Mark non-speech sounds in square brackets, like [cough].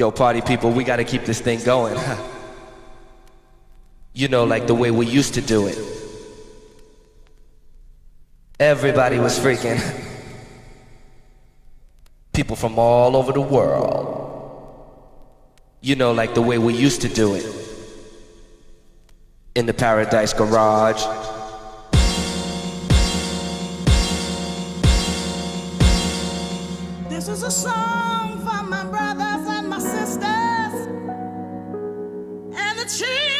Yo, party people, we gotta keep this thing going. [laughs] you know, like the way we used to do it. Everybody was freaking. [laughs] People from all over the world. You know, like the way we used to do it. In the Paradise Garage. This is a song for my brothers and